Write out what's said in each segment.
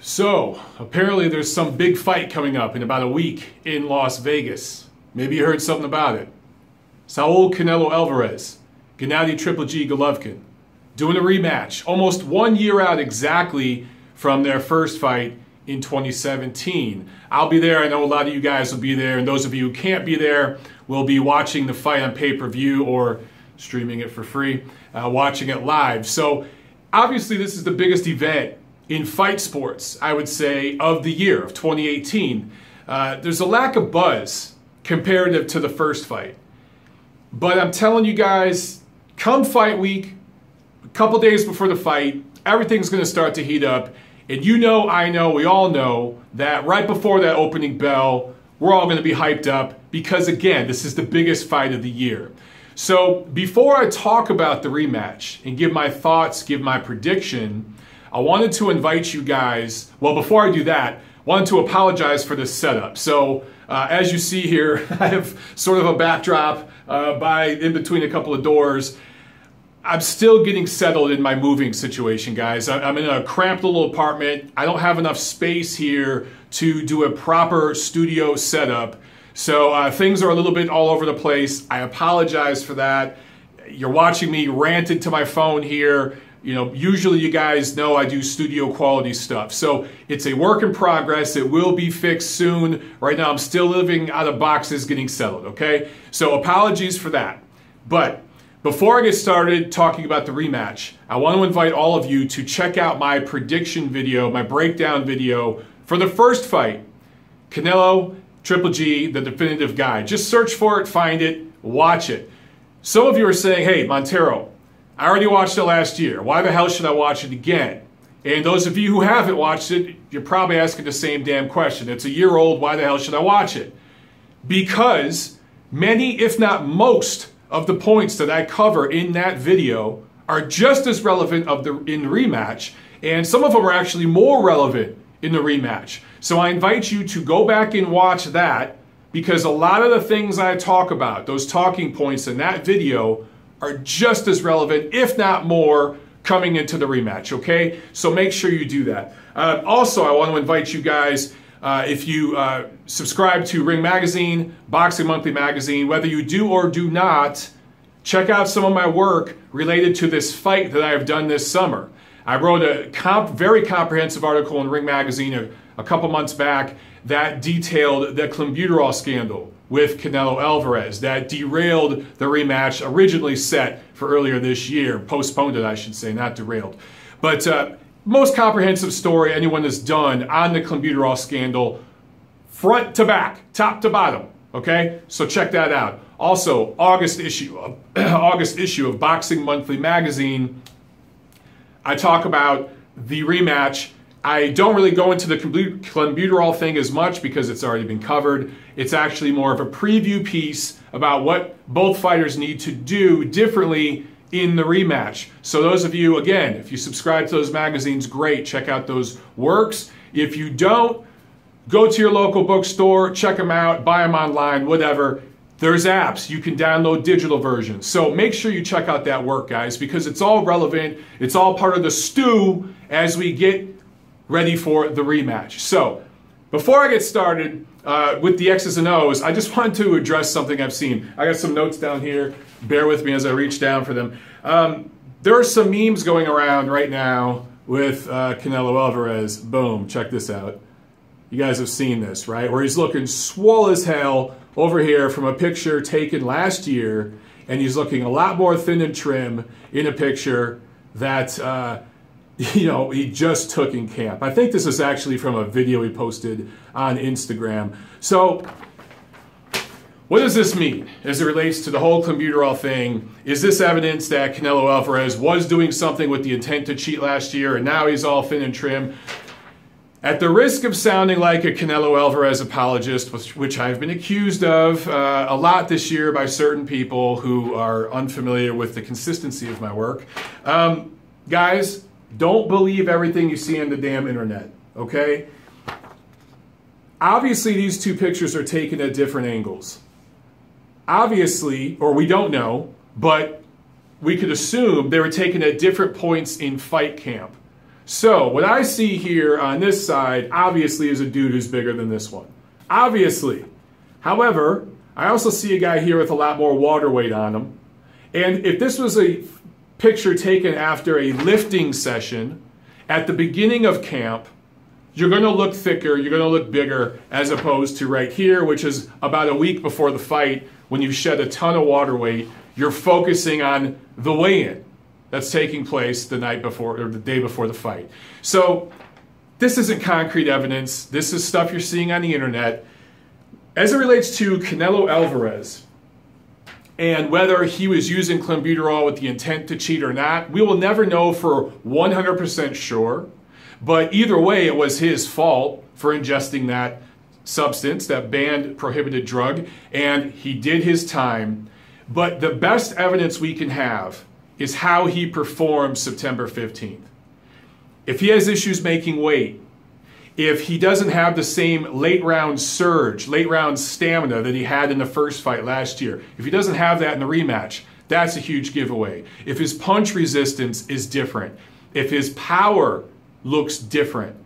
So, apparently there's some big fight coming up in about a week in Las Vegas. Maybe you heard something about it. Saul Canelo Alvarez, Gennady Triple G Golovkin, doing a rematch, almost one year out exactly from their first fight in 2017. I'll be there. I know a lot of you guys will be there, and those of you who can't be there will be watching the fight on pay per view or streaming it for free, uh, watching it live. So, obviously, this is the biggest event in fight sports, I would say, of the year of 2018. Uh, there's a lack of buzz comparative to the first fight. But I'm telling you guys, come fight week, a couple days before the fight, everything's going to start to heat up. And you know, I know, we all know that right before that opening bell, we're all going to be hyped up because, again, this is the biggest fight of the year. So, before I talk about the rematch and give my thoughts, give my prediction, I wanted to invite you guys. Well, before I do that, wanted to apologize for this setup. So, uh, as you see here, I have sort of a backdrop uh, by in between a couple of doors. I'm still getting settled in my moving situation, guys. I'm in a cramped little apartment. I don't have enough space here to do a proper studio setup. So uh, things are a little bit all over the place. I apologize for that. You're watching me rant into my phone here you know, usually you guys know I do studio quality stuff. So it's a work in progress. It will be fixed soon. Right now, I'm still living out of boxes getting settled, okay? So apologies for that. But before I get started talking about the rematch, I want to invite all of you to check out my prediction video, my breakdown video for the first fight Canelo Triple G, the definitive guide. Just search for it, find it, watch it. Some of you are saying, hey, Montero, I already watched it last year. Why the hell should I watch it again? And those of you who haven't watched it, you're probably asking the same damn question. It's a year old. Why the hell should I watch it? Because many, if not most, of the points that I cover in that video are just as relevant of the in rematch, and some of them are actually more relevant in the rematch. So I invite you to go back and watch that because a lot of the things I talk about, those talking points in that video, are just as relevant, if not more, coming into the rematch, okay? So make sure you do that. Uh, also, I want to invite you guys. Uh, if you uh, subscribe to Ring Magazine, Boxing Monthly Magazine, whether you do or do not, check out some of my work related to this fight that I have done this summer. I wrote a comp- very comprehensive article in Ring Magazine a, a couple months back that detailed the clenbuterol scandal with Canelo Alvarez that derailed the rematch originally set for earlier this year, postponed it, I should say, not derailed. But uh, most comprehensive story anyone has done on the clenbuterol scandal, front to back, top to bottom. Okay, so check that out. Also, August issue of August issue of Boxing Monthly magazine. I talk about the rematch I don't really go into the clenbuterol thing as much because it's already been covered. It's actually more of a preview piece about what both fighters need to do differently in the rematch. So those of you, again, if you subscribe to those magazines, great, check out those works. If you don't, go to your local bookstore, check them out, buy them online, whatever. There's apps. You can download digital versions. So make sure you check out that work, guys, because it's all relevant. It's all part of the stew as we get ready for the rematch. So, before I get started uh, with the X's and O's, I just want to address something I've seen. I got some notes down here. Bear with me as I reach down for them. Um, there are some memes going around right now with uh, Canelo Alvarez. Boom, check this out. You guys have seen this, right? Where he's looking swole as hell over here from a picture taken last year, and he's looking a lot more thin and trim in a picture that uh, you know, he just took in camp. I think this is actually from a video he posted on Instagram. So, what does this mean as it relates to the whole clenbuterol thing? Is this evidence that Canelo Alvarez was doing something with the intent to cheat last year and now he's all thin and trim? At the risk of sounding like a Canelo Alvarez apologist, which I've been accused of uh, a lot this year by certain people who are unfamiliar with the consistency of my work, um, guys, don't believe everything you see on the damn internet, okay? Obviously, these two pictures are taken at different angles. Obviously, or we don't know, but we could assume they were taken at different points in fight camp. So what I see here on this side, obviously, is a dude who's bigger than this one. Obviously. However, I also see a guy here with a lot more water weight on him. And if this was a picture taken after a lifting session at the beginning of camp, you're going to look thicker, you're going to look bigger, as opposed to right here, which is about a week before the fight when you shed a ton of water weight. You're focusing on the weigh in that's taking place the night before or the day before the fight. So, this isn't concrete evidence. This is stuff you're seeing on the internet. As it relates to Canelo Alvarez and whether he was using clenbuterol with the intent to cheat or not, we will never know for 100% sure. But either way, it was his fault for ingesting that substance, that banned prohibited drug, and he did his time. But the best evidence we can have is how he performed September 15th. If he has issues making weight, if he doesn't have the same late round surge, late round stamina that he had in the first fight last year, if he doesn't have that in the rematch, that's a huge giveaway. If his punch resistance is different, if his power looks different.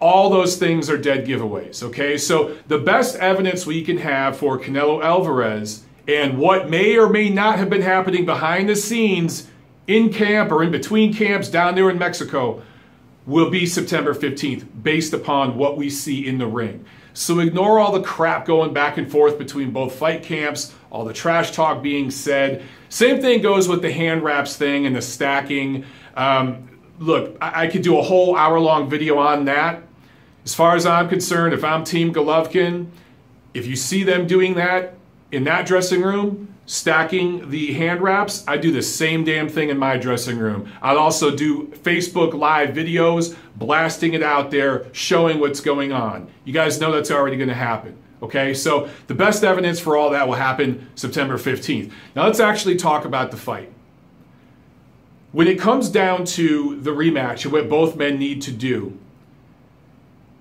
All those things are dead giveaways, okay? So the best evidence we can have for Canelo Alvarez and what may or may not have been happening behind the scenes in camp or in between camps down there in Mexico will be September 15th based upon what we see in the ring. So ignore all the crap going back and forth between both fight camps, all the trash talk being said. Same thing goes with the hand wraps thing and the stacking. Um, look, I, I could do a whole hour long video on that. As far as I'm concerned, if I'm Team Golovkin, if you see them doing that in that dressing room, stacking the hand wraps, I do the same damn thing in my dressing room. I'd also do Facebook Live videos, blasting it out there, showing what's going on. You guys know that's already going to happen. Okay, so the best evidence for all that will happen September 15th. Now let's actually talk about the fight. When it comes down to the rematch and what both men need to do,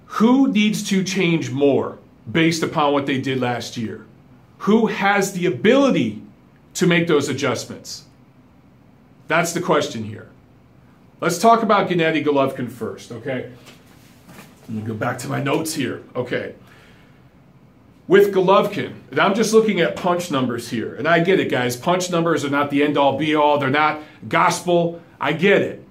who needs to change more based upon what they did last year? Who has the ability to make those adjustments? That's the question here. Let's talk about Gennady Golovkin first, okay? Let me go back to my notes here. Okay with Golovkin, and I'm just looking at punch numbers here, and I get it, guys. Punch numbers are not the end all be all, they're not gospel. I get it.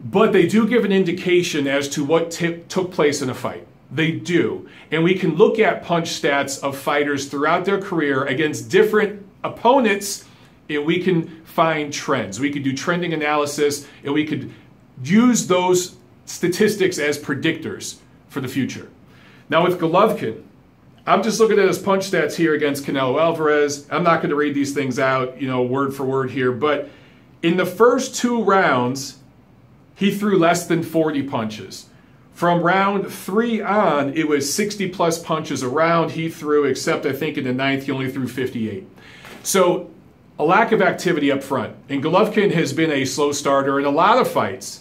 But they do give an indication as to what t- took place in a fight. They do. And we can look at punch stats of fighters throughout their career against different opponents, and we can find trends. We could do trending analysis, and we could use those statistics as predictors for the future. Now, with Golovkin, I'm just looking at his punch stats here against Canelo Alvarez. I'm not going to read these things out, you know, word for word here, but in the first two rounds, he threw less than 40 punches. From round three on, it was 60 plus punches a round he threw, except I think in the ninth, he only threw 58. So a lack of activity up front. And Golovkin has been a slow starter in a lot of fights.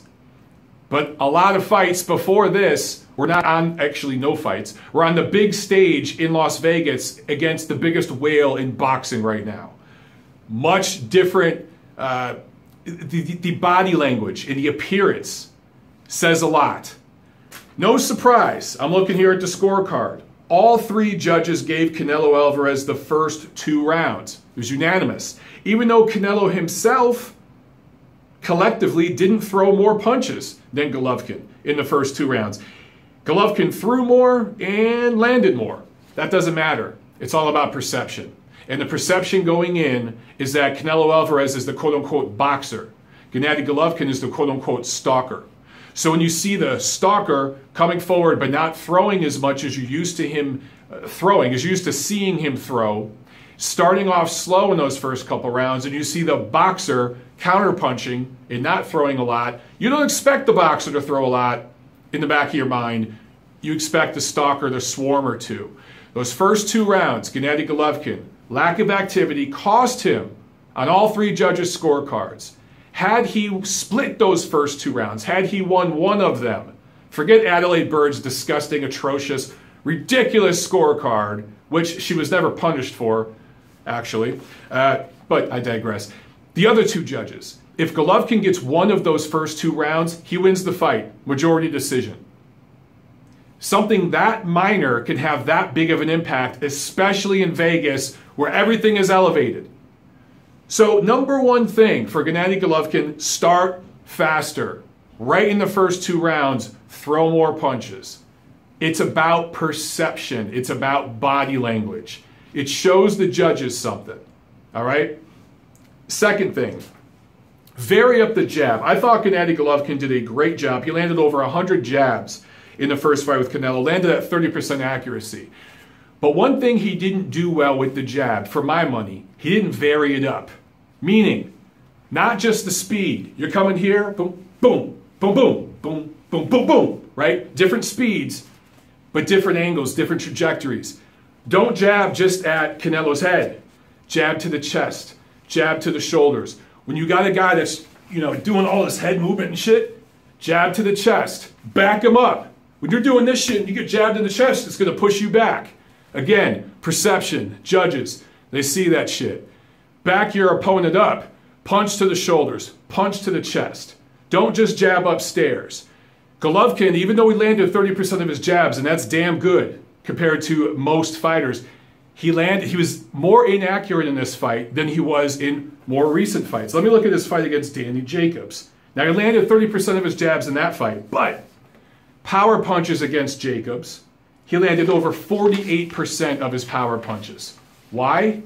But a lot of fights before this we're not on actually no fights. We're on the big stage in Las Vegas against the biggest whale in boxing right now. Much different. Uh, the, the body language and the appearance says a lot. No surprise. I'm looking here at the scorecard. All three judges gave Canelo Alvarez the first two rounds. It was unanimous. Even though Canelo himself collectively didn't throw more punches than Golovkin in the first two rounds. Golovkin threw more and landed more. That doesn't matter. It's all about perception. And the perception going in is that Canelo Alvarez is the quote unquote boxer. Gennady Golovkin is the quote unquote stalker. So when you see the stalker coming forward but not throwing as much as you're used to him uh, throwing, as you're used to seeing him throw, starting off slow in those first couple rounds, and you see the boxer counterpunching and not throwing a lot, you don't expect the boxer to throw a lot in the back of your mind, you expect the stalker to swarm or two. Those first two rounds, Gennady Golovkin, lack of activity cost him on all three judges' scorecards. Had he split those first two rounds, had he won one of them, forget Adalaide Byrd's disgusting, atrocious, ridiculous scorecard, which she was never punished for, actually. Uh, but I digress. The other two judges, If Golovkin gets one of those first two rounds, he wins the fight, majority decision. Something that minor can have that big of an impact, especially in Vegas where everything is elevated. So, number one thing for Gennady Golovkin start faster. Right in the first two rounds, throw more punches. It's about perception, it's about body language. It shows the judges something. All right? Second thing, vary up the jab. I thought Gennady Golovkin did a great job. He landed over 100 jabs in the first fight with Canelo, landed at 30% accuracy. But one thing he didn't do well with the jab, for my money, he didn't vary it up. Meaning, not just the speed. You're coming here, boom, boom, boom, boom, boom, boom, boom, boom, right? Different speeds, but different angles, different trajectories. Don't jab just at Canelo's head. Jab to the chest, jab to the shoulders. When you got a guy that's, you know, doing all this head movement and shit, jab to the chest, back him up. When you're doing this shit and you get jabbed in the chest, it's to push you back. Again, perception, judges, they see that shit. Back your opponent up, punch to the shoulders, punch to the chest. Don't just jab upstairs. Golovkin, even though he landed 30% of his jabs, and that's damn good compared to most fighters, he landed he was more inaccurate in this fight than he was in more recent fights. Let me look at his fight against Danny Jacobs. Now he landed 30% of his jabs in that fight, but power punches against Jacobs, he landed over 48% of his power punches. Why?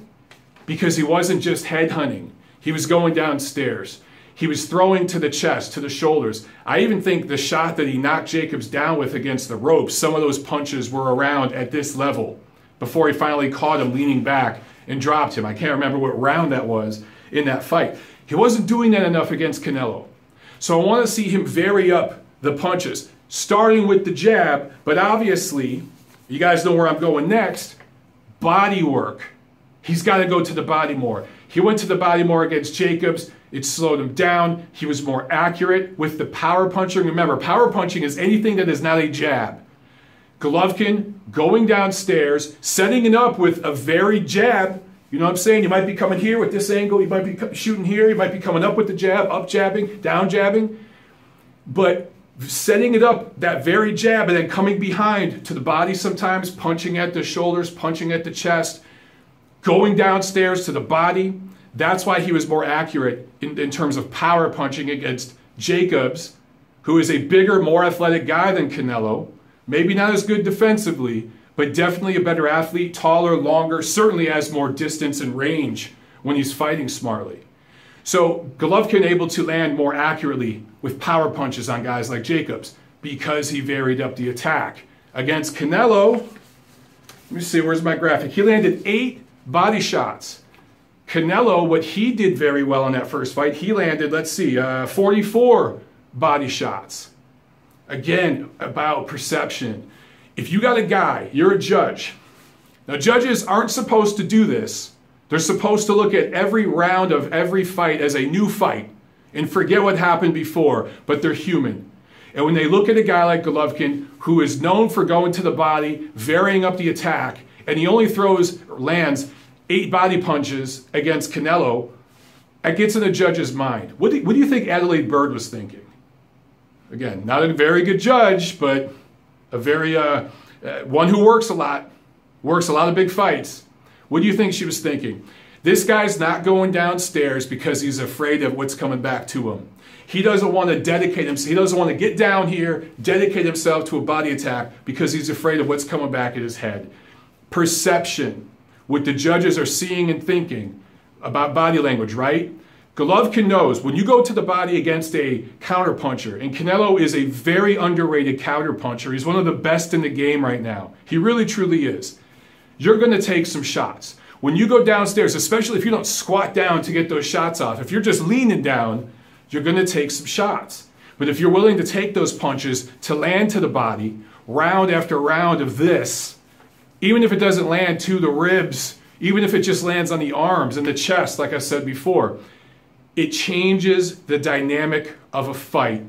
Because he wasn't just headhunting. He was going downstairs. He was throwing to the chest, to the shoulders. I even think the shot that he knocked Jacobs down with against the ropes, some of those punches were around at this level before he finally caught him leaning back and dropped him. I can't remember what round that was in that fight. He wasn't doing that enough against Canelo. So I want to see him vary up the punches, starting with the jab, but obviously, you guys know where I'm going next body work. He's got to go to the body more. He went to the body more against Jacobs. It slowed him down. He was more accurate with the power punching. Remember, power punching is anything that is not a jab. Golovkin going downstairs, setting it up with a very jab. You know what I'm saying? You might be coming here with this angle. You might be shooting here. You might be coming up with the jab, up jabbing, down jabbing. But setting it up, that very jab, and then coming behind to the body sometimes, punching at the shoulders, punching at the chest, going downstairs to the body, that's why he was more accurate in, in terms of power punching against Jacobs, who is a bigger, more athletic guy than Canelo. Maybe not as good defensively, but definitely a better athlete, taller, longer, certainly has more distance and range when he's fighting smartly. So Golovkin able to land more accurately with power punches on guys like Jacobs because he varied up the attack. Against Canelo, let me see, where's my graphic? He landed eight body shots. Canelo, what he did very well in that first fight, he landed, let's see, uh, 44 body shots. Again, about perception. If you got a guy, you're a judge. Now, judges aren't supposed to do this. They're supposed to look at every round of every fight as a new fight and forget what happened before, but they're human. And when they look at a guy like Golovkin, who is known for going to the body, varying up the attack, and he only throws, lands eight body punches against Canelo, that gets in the judge's mind. What do, what do you think Adalaide Byrd was thinking? Again, not a very good judge, but a very, uh, uh, one who works a lot, works a lot of big fights. What do you think she was thinking? This guy's not going downstairs because he's afraid of what's coming back to him. He doesn't want to dedicate himself, he doesn't want to get down here, dedicate himself to a body attack because he's afraid of what's coming back at his head. Perception what the judges are seeing and thinking about body language, right? Golovkin knows when you go to the body against a counterpuncher, and Canelo is a very underrated counterpuncher. He's one of the best in the game right now. He really, truly is. You're going to take some shots. When you go downstairs, especially if you don't squat down to get those shots off, if you're just leaning down, you're going to take some shots. But if you're willing to take those punches to land to the body, round after round of this, even if it doesn't land to the ribs, even if it just lands on the arms and the chest, like I said before, it changes the dynamic of a fight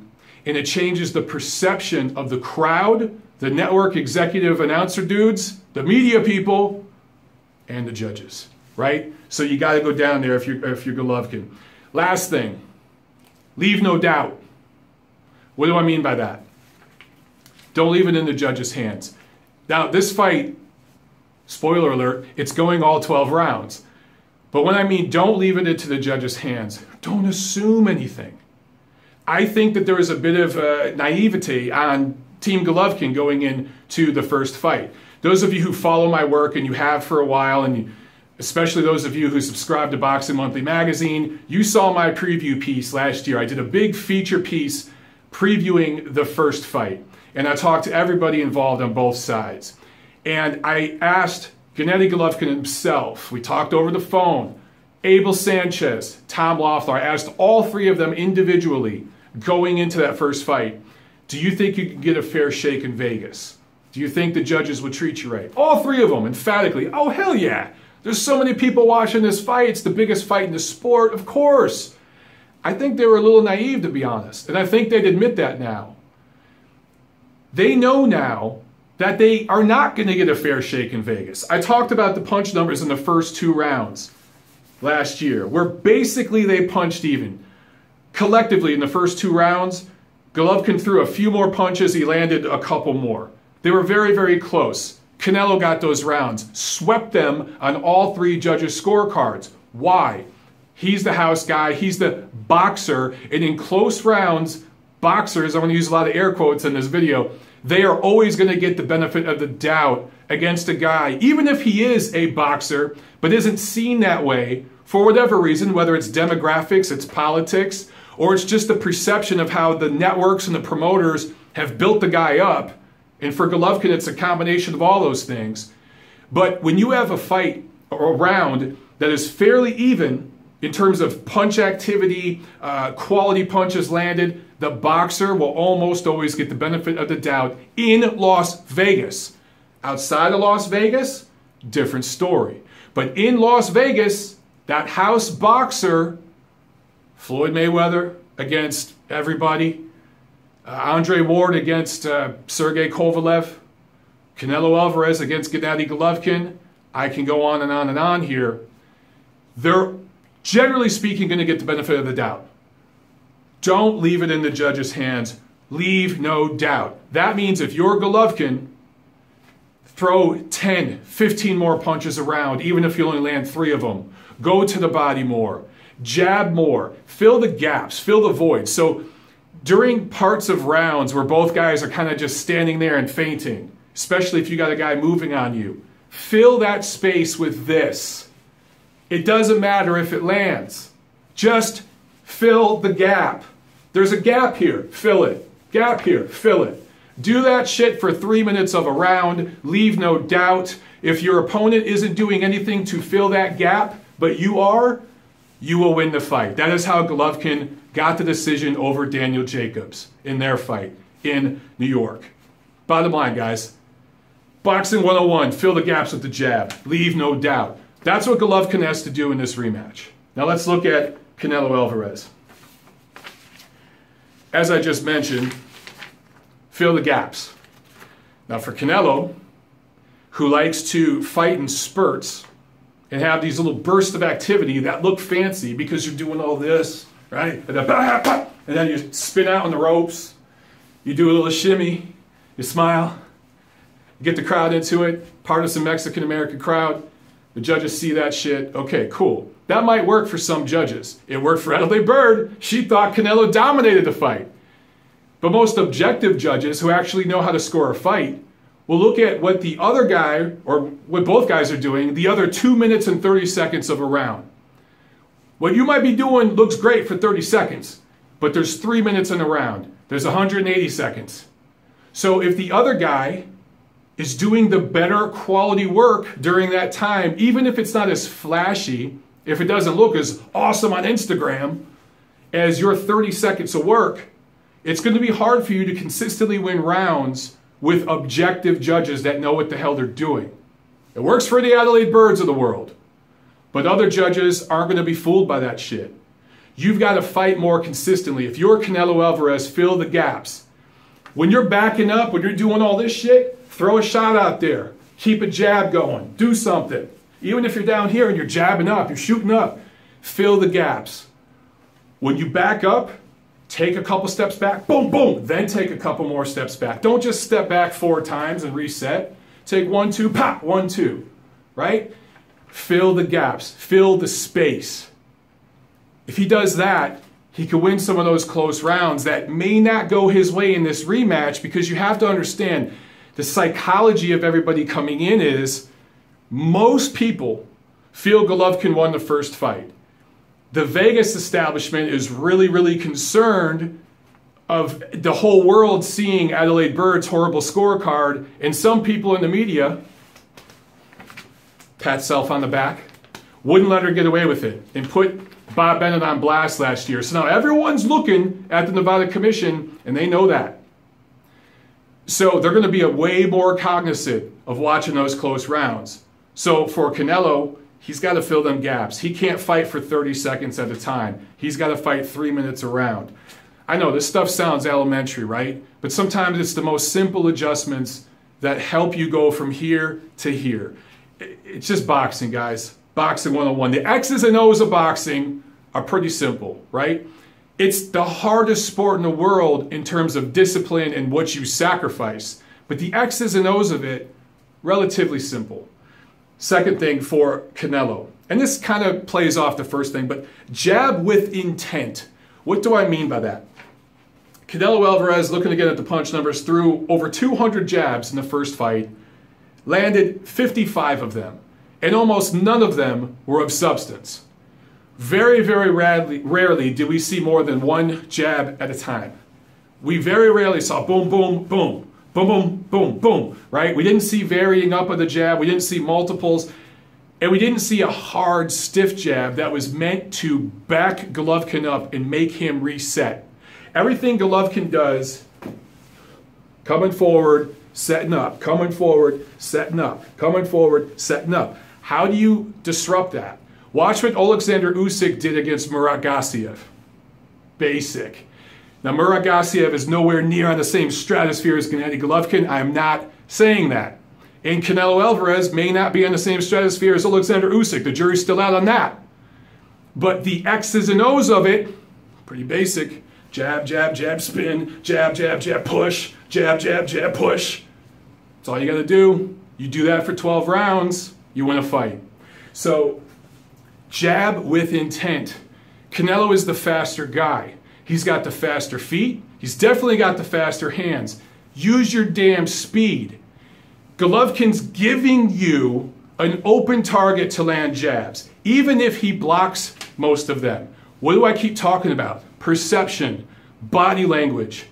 and it changes the perception of the crowd, the network executive announcer dudes, the media people, and the judges, right? So you got to go down there if you're, if you're Golovkin. Last thing, Leave no doubt. What do I mean by that? Don't leave it in the judge's hands. Now, this fight, spoiler alert, it's going all 12 rounds. But when I mean don't leave it into the judge's hands, don't assume anything. I think that there is a bit of uh, naivety on Team Golovkin going into the first fight. Those of you who follow my work and you have for a while, and you, especially those of you who subscribe to Boxing Monthly magazine, you saw my preview piece last year. I did a big feature piece previewing the first fight, and I talked to everybody involved on both sides. And I asked Gennady Golovkin himself, we talked over the phone, Abel Sanchez, Tom Loeffler, I asked all three of them individually going into that first fight, do you think you can get a fair shake in Vegas? Do you think the judges would treat you right? All three of them, emphatically. Oh, hell yeah. There's so many people watching this fight. It's the biggest fight in the sport. Of course. I think they were a little naive, to be honest. And I think they'd admit that now. They know now that they are not going to get a fair shake in Vegas. I talked about the punch numbers in the first two rounds last year, where basically they punched even collectively in the first two rounds, Golovkin threw a few more punches, he landed a couple more. They were very, very close. Canelo got those rounds, swept them on all three judges' scorecards. Why? He's the house guy, he's the boxer, and in close rounds, boxers, I'm going to use a lot of air quotes in this video, they are always going to get the benefit of the doubt against a guy, even if he is a boxer, but isn't seen that way for whatever reason, whether it's demographics, it's politics, or it's just the perception of how the networks and the promoters have built the guy up. And for Golovkin, it's a combination of all those things. But when you have a fight or a round that is fairly even in terms of punch activity, uh, quality punches landed, the boxer will almost always get the benefit of the doubt in Las Vegas. Outside of Las Vegas, different story. But in Las Vegas, that house boxer Floyd Mayweather against everybody, uh, Andre Ward against uh, Sergey Kovalev, Canelo Alvarez against Gennady Golovkin. I can go on and on and on here. They're generally speaking going to get the benefit of the doubt. Don't leave it in the judge's hands. Leave no doubt. That means if you're Golovkin, throw 10, 15 more punches around, even if you only land three of them. Go to the body more jab more, fill the gaps, fill the void. So during parts of rounds where both guys are kind of just standing there and feinting, especially if you got a guy moving on you, fill that space with this. It doesn't matter if it lands. Just fill the gap. There's a gap here, fill it. Gap here, fill it. Do that shit for three minutes of a round, leave no doubt. If your opponent isn't doing anything to fill that gap, but you are, you will win the fight. That is how Golovkin got the decision over Daniel Jacobs in their fight in New York. Bottom line, guys Boxing 101, fill the gaps with the jab, leave no doubt. That's what Golovkin has to do in this rematch. Now let's look at Canelo Alvarez. As I just mentioned, fill the gaps. Now for Canelo, who likes to fight in spurts, and have these little bursts of activity that look fancy because you're doing all this, right? And then, and then you spin out on the ropes, you do a little shimmy, you smile, you get the crowd into it, part of some Mexican American crowd. The judges see that shit. Okay, cool. That might work for some judges. It worked for Adalaide Byrd. She thought Canelo dominated the fight. But most objective judges who actually know how to score a fight We'll look at what the other guy, or what both guys are doing, the other two minutes and 30 seconds of a round. What you might be doing looks great for 30 seconds, but there's three minutes in a round. There's 180 seconds. So if the other guy is doing the better quality work during that time, even if it's not as flashy, if it doesn't look as awesome on Instagram as your 30 seconds of work, it's going to be hard for you to consistently win rounds with objective judges that know what the hell they're doing. It works for the Adalaide Byrds of the world, but other judges aren't going to be fooled by that shit. You've got to fight more consistently. If you're Canelo Alvarez, fill the gaps. When you're backing up, when you're doing all this shit, throw a shot out there. Keep a jab going. Do something. Even if you're down here and you're jabbing up, you're shooting up, fill the gaps. When you back up, take a couple steps back, boom, boom, then take a couple more steps back. Don't just step back four times and reset. Take one, two, pop, one, two, right? Fill the gaps, fill the space. If he does that, he could win some of those close rounds that may not go his way in this rematch because you have to understand the psychology of everybody coming in is most people feel Golovkin won the first fight. The Vegas establishment is really, really concerned of the whole world seeing Adalaide Byrd's horrible scorecard, and some people in the media pat self on the back, wouldn't let her get away with it, and put Bob Bennett on blast last year. So now everyone's looking at the Nevada Commission, and they know that. So they're going to be a way more cognizant of watching those close rounds. So for Canelo, he's got to fill them gaps. He can't fight for 30 seconds at a time. He's got to fight three minutes around. I know this stuff sounds elementary, right? But sometimes it's the most simple adjustments that help you go from here to here. It's just boxing, guys. Boxing 101. The X's and O's of boxing are pretty simple, right? It's the hardest sport in the world in terms of discipline and what you sacrifice. But the X's and O's of it, relatively simple. Second thing for Canelo, and this kind of plays off the first thing, but jab with intent. What do I mean by that? Canelo Alvarez, looking again at the punch numbers, threw over 200 jabs in the first fight, landed 55 of them, and almost none of them were of substance. Very, very rarely, rarely did we see more than one jab at a time. We very rarely saw boom, boom, boom, boom, boom, boom, boom, right? We didn't see varying up of the jab. We didn't see multiples. And we didn't see a hard, stiff jab that was meant to back Golovkin up and make him reset. Everything Golovkin does, coming forward, setting up, coming forward, setting up, coming forward, setting up. How do you disrupt that? Watch what Alexander Usyk did against Murat Gassiev. Basic. Now, Murat Gassiev is nowhere near on the same stratosphere as Gennady Golovkin. I am not saying that. And Canelo Alvarez may not be on the same stratosphere as Alexander Usyk. The jury's still out on that. But the X's and O's of it, pretty basic. Jab, jab, jab, spin, jab, jab, jab, push, jab, jab, jab, push. That's all you got to do. You do that for 12 rounds, you win a fight. So, jab with intent. Canelo is the faster guy. He's got the faster feet. He's definitely got the faster hands. Use your damn speed. Golovkin's giving you an open target to land jabs, even if he blocks most of them. What do I keep talking about? perception, body language.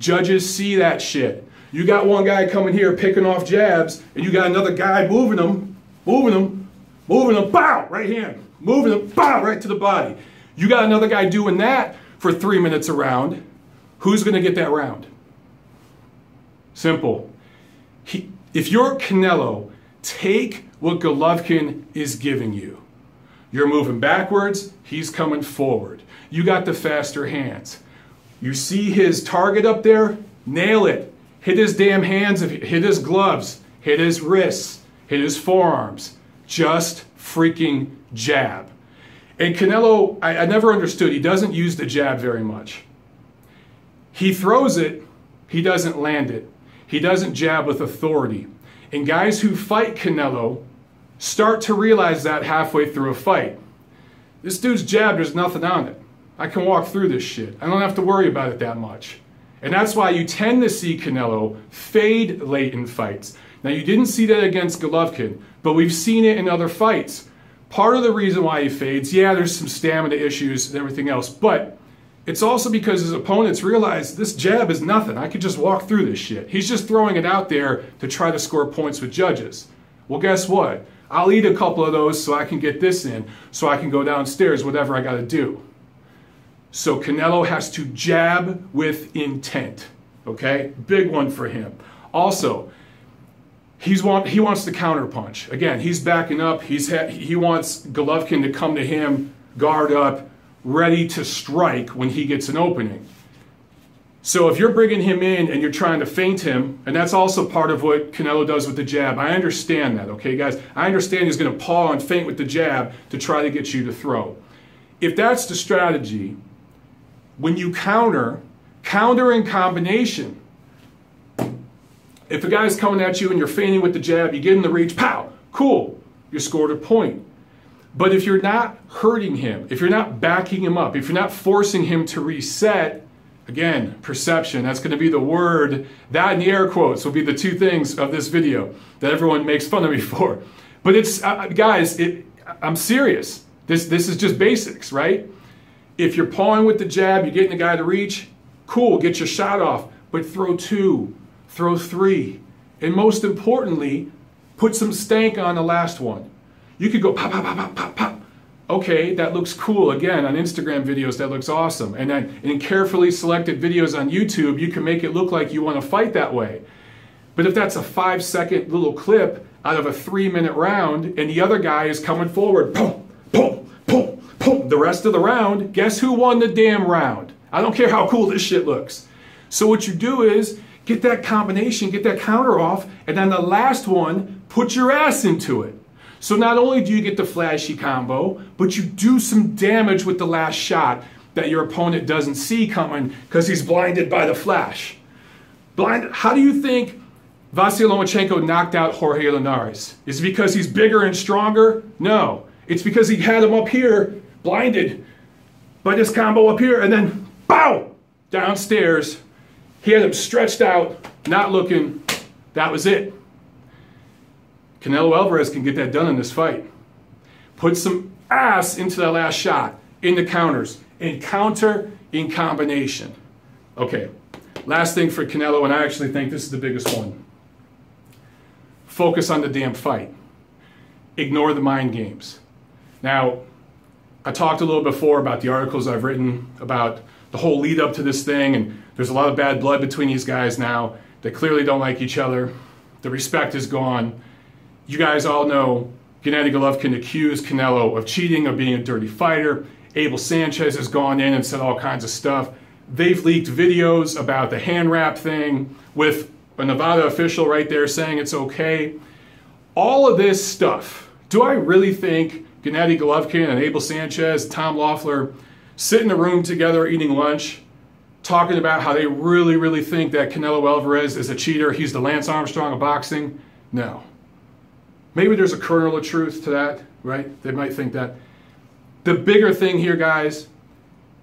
Judges see that shit. You got one guy coming here picking off jabs, and you got another guy moving them, moving them, moving them, bow, right hand, moving them, bow, right to the body. You got another guy doing that for three minutes around. Who's going to get that round? Simple. He, if you're Canelo, take what Golovkin is giving you. You're moving backwards, he's coming forward. You got the faster hands. You see his target up there? Nail it. Hit his damn hands, hit his gloves, hit his wrists, hit his forearms. Just freaking jab. And Canelo, I, I never understood, he doesn't use the jab very much. He throws it, he doesn't land it. He doesn't jab with authority. And guys who fight Canelo start to realize that halfway through a fight. This dude's jab, there's nothing on it. I can walk through this shit. I don't have to worry about it that much. And that's why you tend to see Canelo fade late in fights. Now, you didn't see that against Golovkin, but we've seen it in other fights. Part of the reason why he fades, yeah, there's some stamina issues and everything else, but it's also because his opponents realize this jab is nothing. I could just walk through this shit. He's just throwing it out there to try to score points with judges. Well, guess what? I'll eat a couple of those so I can get this in, so I can go downstairs, whatever I got to do. So Canelo has to jab with intent. Okay? Big one for him. Also, he's want, he wants to counterpunch. Again, he's backing up. He's he wants Golovkin to come to him, guard up, ready to strike when he gets an opening. So if you're bringing him in and you're trying to feint him, and that's also part of what Canelo does with the jab, I understand that, okay, guys? I understand he's going to paw and feint with the jab to try to get you to throw. If that's the strategy, when you counter, counter in combination. If a guy's coming at you and you're feigning with the jab, you get in the reach, pow, cool, you scored a point. But if you're not hurting him, if you're not backing him up, if you're not forcing him to reset, again, perception, that's going to be the word, that and the air quotes will be the two things of this video that everyone makes fun of me for. But it's, uh, guys, it, I'm serious. This, this is just basics, right? If you're pawing with the jab, you're getting the guy to reach, cool, get your shot off, but throw two, throw three. And most importantly, put some stank on the last one. You could go pop, pop, pop, pop, pop, pop. Okay, that looks cool. Again, on Instagram videos, that looks awesome. And then in carefully selected videos on YouTube, you can make it look like you want to fight that way. But if that's a five second little clip out of a three minute round and the other guy is coming forward, boom, boom, boom, boom, the rest of the round, guess who won the damn round? I don't care how cool this shit looks. So what you do is get that combination, get that counter off, and then the last one, put your ass into it. So not only do you get the flashy combo, but you do some damage with the last shot that your opponent doesn't see coming because he's blinded by the flash. Blind, how do you think Vasily Lomachenko knocked out Jorge Linares? Is it because he's bigger and stronger? No. It's because he had him up here, blinded by this combo up here, and then bow downstairs. He had him stretched out, not looking. That was it. Canelo Alvarez can get that done in this fight. Put some ass into that last shot, in the counters, in counter, in combination. Okay, last thing for Canelo, and I actually think this is the biggest one. Focus on the damn fight. Ignore the mind games. Now, I talked a little before about the articles I've written about the whole lead up to this thing, and there's a lot of bad blood between these guys now. They clearly don't like each other. The respect is gone. You guys all know Gennady Golovkin accused Canelo of cheating, of being a dirty fighter. Abel Sanchez has gone in and said all kinds of stuff. They've leaked videos about the hand wrap thing with a Nevada official right there saying it's okay. All of this stuff, do I really think Gennady Golovkin and Abel Sanchez, Tom Loeffler sit in a room together eating lunch, talking about how they really, really think that Canelo Alvarez is a cheater, he's the Lance Armstrong of boxing? No. Maybe there's a kernel of truth to that, right? They might think that. The bigger thing here, guys,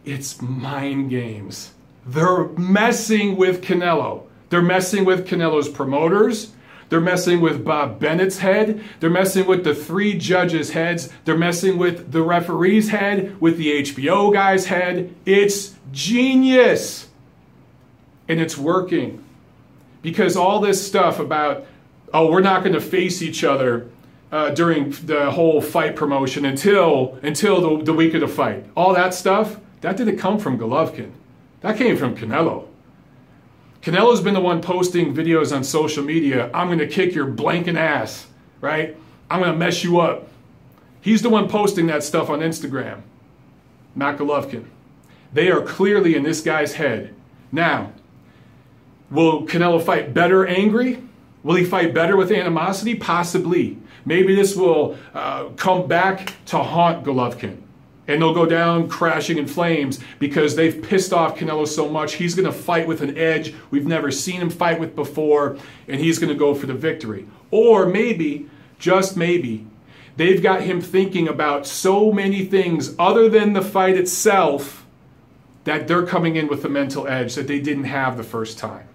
it's mind games. They're messing with Canelo. They're messing with Canelo's promoters. They're messing with Bob Bennett's head. They're messing with the three judges' heads. They're messing with the referee's head, with the HBO guy's head. It's genius. And it's working. Because all this stuff about oh, we're not going to face each other uh, during the whole fight promotion until until the, the week of the fight. All that stuff that didn't come from Golovkin. That came from Canelo. Canelo's been the one posting videos on social media. I'm going to kick your blanking ass, right? I'm going to mess you up. He's the one posting that stuff on Instagram, not Golovkin. They are clearly in this guy's head. Now, will Canelo fight better angry? Will he fight better with animosity? Possibly. Maybe this will uh, come back to haunt Golovkin. And they'll go down crashing in flames because they've pissed off Canelo so much. He's going to fight with an edge we've never seen him fight with before, and he's going to go for the victory. Or maybe, just maybe, they've got him thinking about so many things other than the fight itself that they're coming in with a mental edge that they didn't have the first time.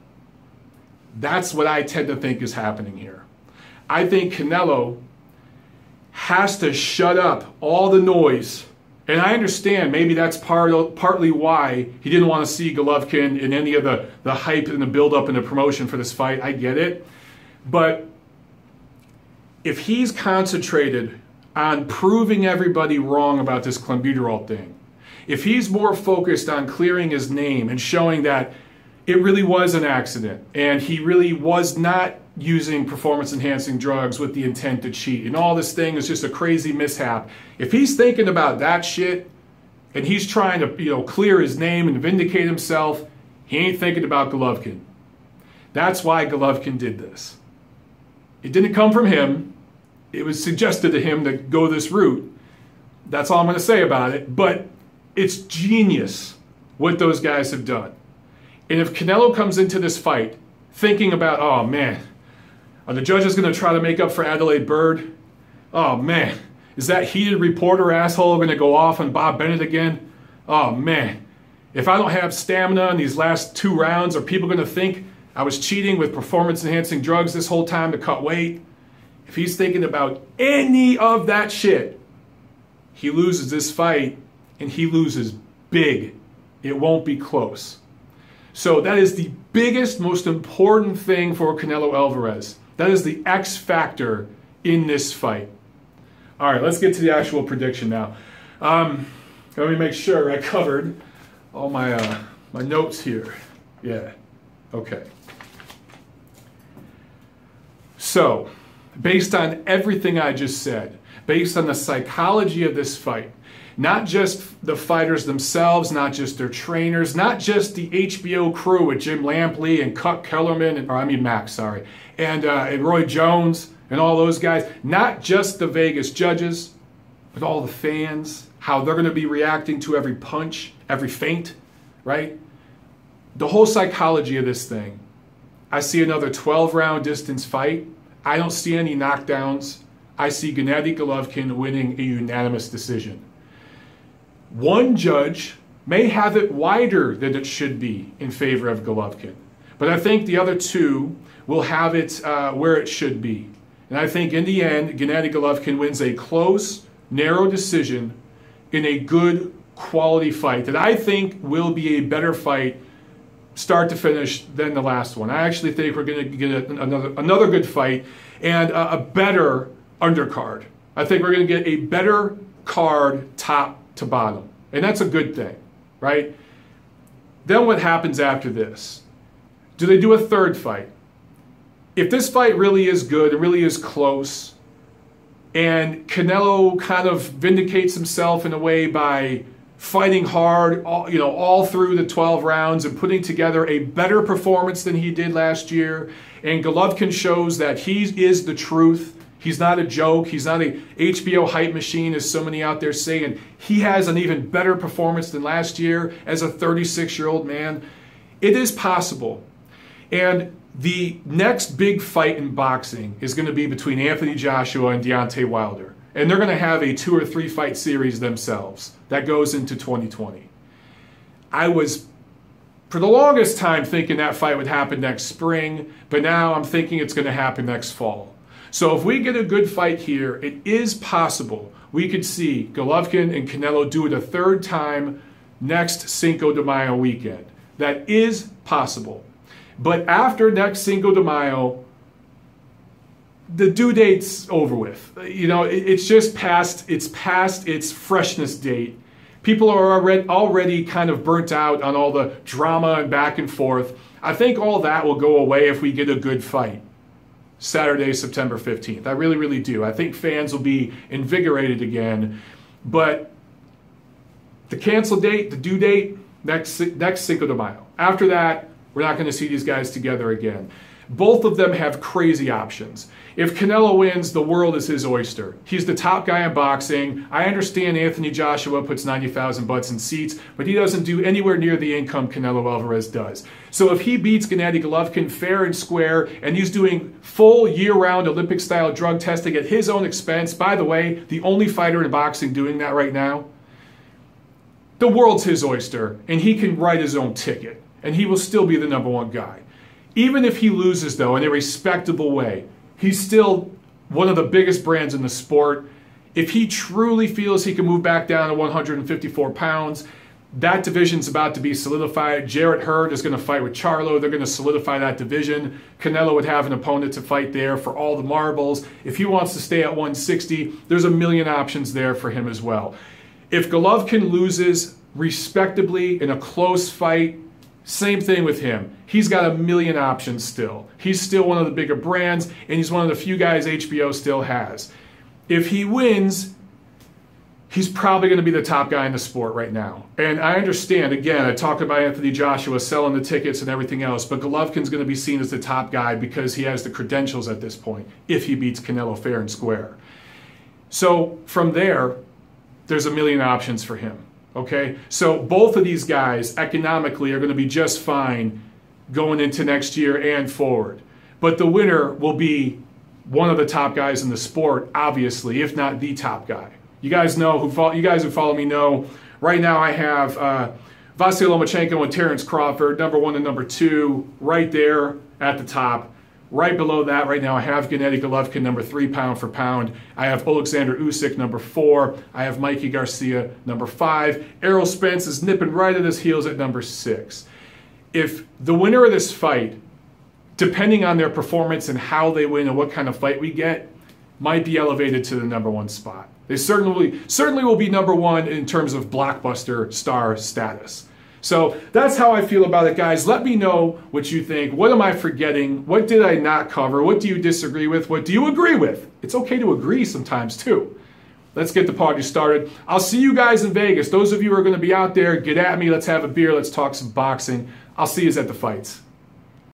That's what I tend to think is happening here. I think Canelo has to shut up all the noise. And I understand maybe that's part, partly why he didn't want to see Golovkin in any of the, the hype and the buildup and the promotion for this fight. I get it. But if he's concentrated on proving everybody wrong about this clenbuterol thing, if he's more focused on clearing his name and showing that it really was an accident. And he really was not using performance enhancing drugs with the intent to cheat. And all this thing is just a crazy mishap. If he's thinking about that shit and he's trying to, you know, clear his name and vindicate himself, he ain't thinking about Golovkin. That's why Golovkin did this. It didn't come from him. It was suggested to him to go this route. That's all I'm going to say about it. But it's genius what those guys have done. And if Canelo comes into this fight thinking about, oh man, are the judges going to try to make up for Adalaide Byrd? Oh man, is that heated reporter asshole going to go off on Bob Bennett again? Oh man, if I don't have stamina in these last two rounds, are people going to think I was cheating with performance enhancing drugs this whole time to cut weight? If he's thinking about any of that shit, he loses this fight and he loses big. It won't be close. So that is the biggest, most important thing for Canelo Alvarez. That is the X factor in this fight. All right, let's get to the actual prediction now. Um, let me make sure I covered all my uh, my notes here. Yeah. Okay. So, based on everything I just said, based on the psychology of this fight, not just the fighters themselves, not just their trainers, not just the HBO crew with Jim Lampley and Cut Kellerman, and, or I mean Max, sorry, and, uh, and Roy Jones and all those guys, not just the Vegas judges, but all the fans, how they're going to be reacting to every punch, every feint, right? The whole psychology of this thing. I see another 12 round distance fight. I don't see any knockdowns. I see Gennady Golovkin winning a unanimous decision. One judge may have it wider than it should be in favor of Golovkin, but I think the other two will have it uh, where it should be. And I think in the end, Gennady Golovkin wins a close, narrow decision in a good quality fight that I think will be a better fight start to finish than the last one. I actually think we're going to get another another good fight and a, a better undercard. I think we're going to get a better card top to bottom. And that's a good thing, right? Then what happens after this? Do they do a third fight? If this fight really is good, it really is close, and Canelo kind of vindicates himself in a way by fighting hard, all, you know, all through the 12 rounds and putting together a better performance than he did last year. And Golovkin shows that he is the truth. He's not a joke. He's not a HBO hype machine, as so many out there say. And he has an even better performance than last year as a 36 year old man. It is possible. And the next big fight in boxing is going to be between Anthony Joshua and Deontay Wilder. And they're going to have a two or three fight series themselves that goes into 2020. I was, for the longest time, thinking that fight would happen next spring, but now I'm thinking it's going to happen next fall. So if we get a good fight here, it is possible we could see Golovkin and Canelo do it a third time next Cinco de Mayo weekend. That is possible. But after next Cinco de Mayo, the due date's over with. You know, it's just past it's past its freshness date. People are already already kind of burnt out on all the drama and back and forth. I think all that will go away if we get a good fight. Saturday, September 15th. I really, really do. I think fans will be invigorated again. But the cancel date, the due date, next, next Cinco de Mayo. After that, we're not going to see these guys together again. Both of them have crazy options. If Canelo wins, the world is his oyster. He's the top guy in boxing. I understand Anthony Joshua puts 90,000 butts in seats, but he doesn't do anywhere near the income Canelo Alvarez does. So if he beats Gennady Golovkin fair and square, and he's doing full year-round Olympic-style drug testing at his own expense, by the way, the only fighter in boxing doing that right now, the world's his oyster, and he can write his own ticket, and he will still be the number one guy. Even if he loses, though, in a respectable way, he's still one of the biggest brands in the sport. If he truly feels he can move back down to 154 pounds, that division's about to be solidified. Jarrett Hurd is going to fight with Charlo. They're going to solidify that division. Canelo would have an opponent to fight there for all the marbles. If he wants to stay at 160, there's a million options there for him as well. If Golovkin loses respectably in a close fight, same thing with him. He's got a million options still. He's still one of the bigger brands, and he's one of the few guys HBO still has. If he wins, he's probably going to be the top guy in the sport right now. And I understand, again, I talked about Anthony Joshua selling the tickets and everything else, but Golovkin's going to be seen as the top guy because he has the credentials at this point if he beats Canelo fair and square. So from there, there's a million options for him. Okay? So both of these guys economically are going to be just fine going into next year and forward. But the winner will be one of the top guys in the sport, obviously, if not the top guy. You guys know who follow, you guys who follow me know. Right now, I have uh, Lomachenko and Terence Crawford, number one and number two, right there at the top. Right below that, right now, I have Gennady Golovkin, number three, pound for pound. I have Alexander Usyk, number four. I have Mikey Garcia, number five. Errol Spence is nipping right at his heels at number six. If the winner of this fight, depending on their performance and how they win and what kind of fight we get, might be elevated to the number one spot. They certainly certainly will be number one in terms of blockbuster star status. So that's how I feel about it, guys. Let me know what you think. What am I forgetting? What did I not cover? What do you disagree with? What do you agree with? It's okay to agree sometimes too. Let's get the party started. I'll see you guys in Vegas. Those of you who are going to be out there, get at me. Let's have a beer. Let's talk some boxing. I'll see you at the fights.